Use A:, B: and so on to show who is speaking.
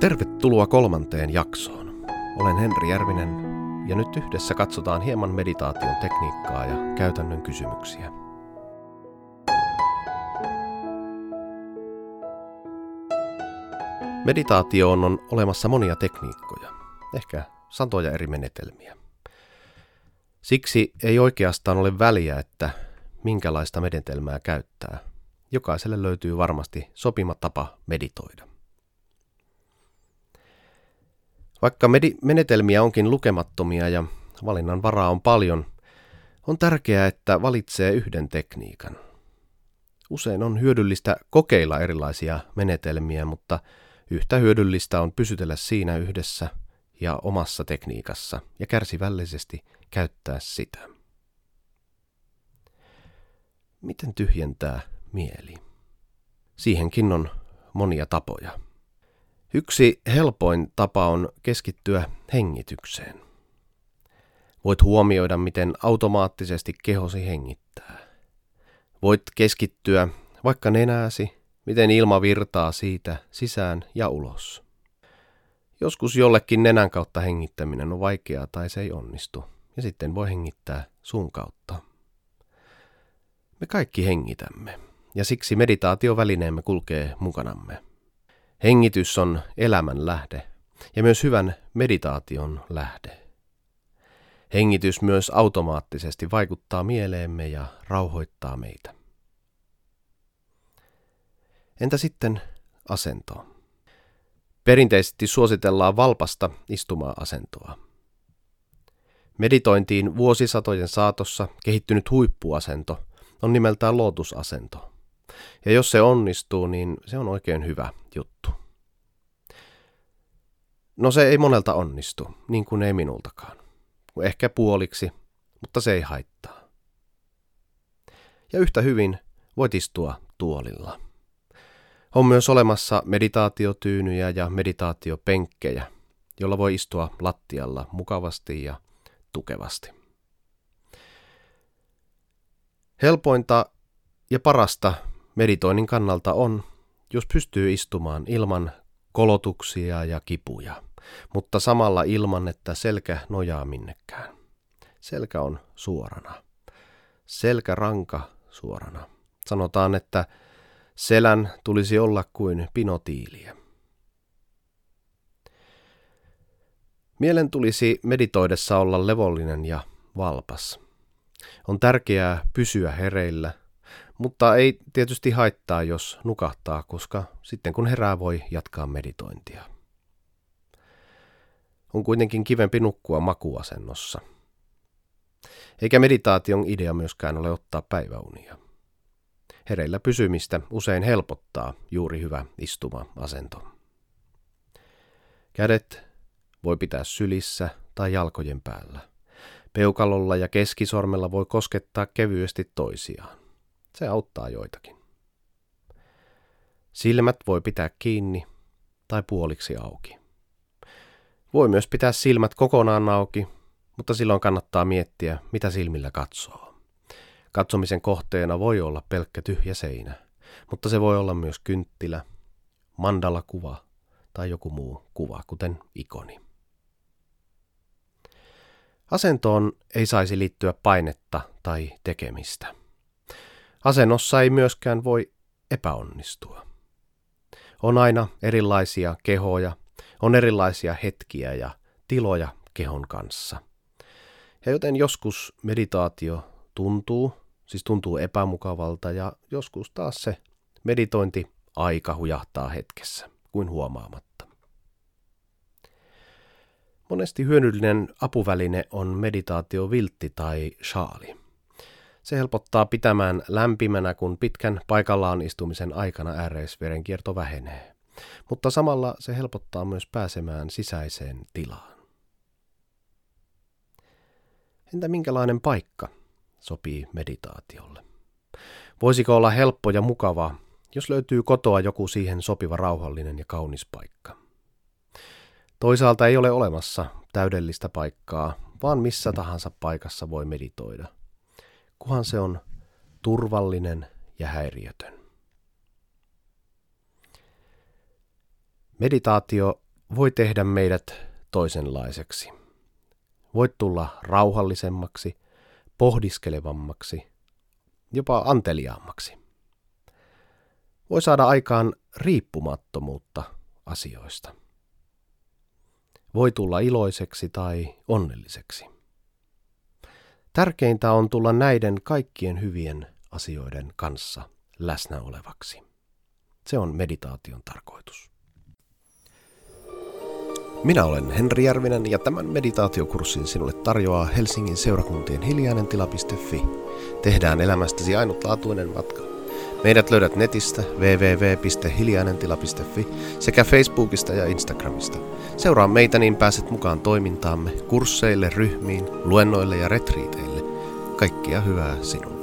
A: Tervetuloa kolmanteen jaksoon. Olen Henri Järvinen ja nyt yhdessä katsotaan hieman meditaation tekniikkaa ja käytännön kysymyksiä. Meditaatioon on olemassa monia tekniikkoja, ehkä satoja eri menetelmiä. Siksi ei oikeastaan ole väliä, että minkälaista menetelmää käyttää. Jokaiselle löytyy varmasti sopima tapa meditoida. Vaikka med- menetelmiä onkin lukemattomia ja valinnan varaa on paljon, on tärkeää, että valitsee yhden tekniikan. Usein on hyödyllistä kokeilla erilaisia menetelmiä, mutta yhtä hyödyllistä on pysytellä siinä yhdessä ja omassa tekniikassa ja kärsivällisesti käyttää sitä. Miten tyhjentää mieli? Siihenkin on monia tapoja. Yksi helpoin tapa on keskittyä hengitykseen. Voit huomioida, miten automaattisesti kehosi hengittää. Voit keskittyä vaikka nenääsi, miten ilma virtaa siitä sisään ja ulos. Joskus jollekin nenän kautta hengittäminen on vaikeaa tai se ei onnistu, ja sitten voi hengittää suun kautta. Me kaikki hengitämme, ja siksi meditaatiovälineemme kulkee mukanamme. Hengitys on elämän lähde ja myös hyvän meditaation lähde. Hengitys myös automaattisesti vaikuttaa mieleemme ja rauhoittaa meitä. Entä sitten asento? Perinteisesti suositellaan valpasta istumaa-asentoa. Meditointiin vuosisatojen saatossa kehittynyt huippuasento on nimeltään lootusasento. Ja jos se onnistuu, niin se on oikein hyvä juttu. No se ei monelta onnistu, niin kuin ei minultakaan. Ehkä puoliksi, mutta se ei haittaa. Ja yhtä hyvin voit istua tuolilla. On myös olemassa meditaatiotyynyjä ja meditaatiopenkkejä, jolla voi istua lattialla mukavasti ja tukevasti. Helpointa ja parasta meditoinnin kannalta on, jos pystyy istumaan ilman kolotuksia ja kipuja, mutta samalla ilman, että selkä nojaa minnekään. Selkä on suorana. Selkä ranka suorana. Sanotaan, että selän tulisi olla kuin pinotiiliä. Mielen tulisi meditoidessa olla levollinen ja valpas. On tärkeää pysyä hereillä – mutta ei tietysti haittaa, jos nukahtaa, koska sitten kun herää voi jatkaa meditointia. On kuitenkin kivempi nukkua makuasennossa. Eikä meditaation idea myöskään ole ottaa päiväunia. Hereillä pysymistä usein helpottaa juuri hyvä istuma-asento. Kädet voi pitää sylissä tai jalkojen päällä. Peukalolla ja keskisormella voi koskettaa kevyesti toisiaan. Se auttaa joitakin. Silmät voi pitää kiinni tai puoliksi auki. Voi myös pitää silmät kokonaan auki, mutta silloin kannattaa miettiä, mitä silmillä katsoo. Katsomisen kohteena voi olla pelkkä tyhjä seinä, mutta se voi olla myös kynttilä, mandala-kuva tai joku muu kuva, kuten ikoni. Asentoon ei saisi liittyä painetta tai tekemistä. Asennossa ei myöskään voi epäonnistua. On aina erilaisia kehoja, on erilaisia hetkiä ja tiloja kehon kanssa. Ja joten joskus meditaatio tuntuu, siis tuntuu epämukavalta ja joskus taas se meditointi aika hujahtaa hetkessä kuin huomaamatta. Monesti hyödyllinen apuväline on meditaatioviltti tai shaali. Se helpottaa pitämään lämpimänä, kun pitkän paikallaan istumisen aikana ääreisverenkierto vähenee. Mutta samalla se helpottaa myös pääsemään sisäiseen tilaan. Entä minkälainen paikka sopii meditaatiolle? Voisiko olla helppo ja mukava, jos löytyy kotoa joku siihen sopiva rauhallinen ja kaunis paikka? Toisaalta ei ole olemassa täydellistä paikkaa, vaan missä tahansa paikassa voi meditoida kunhan se on turvallinen ja häiriötön. Meditaatio voi tehdä meidät toisenlaiseksi. Voit tulla rauhallisemmaksi, pohdiskelevammaksi, jopa anteliaammaksi. Voi saada aikaan riippumattomuutta asioista. Voi tulla iloiseksi tai onnelliseksi. Tärkeintä on tulla näiden kaikkien hyvien asioiden kanssa läsnä olevaksi. Se on meditaation tarkoitus. Minä olen Henri Järvinen ja tämän meditaatiokurssin sinulle tarjoaa Helsingin seurakuntien hiljainen tila.fi. Tehdään elämästäsi ainutlaatuinen matka. Meidät löydät netistä www.hiljainentila.fi sekä Facebookista ja Instagramista. Seuraa meitä niin pääset mukaan toimintaamme, kursseille, ryhmiin, luennoille ja retriiteille. Kaikkia hyvää sinulle.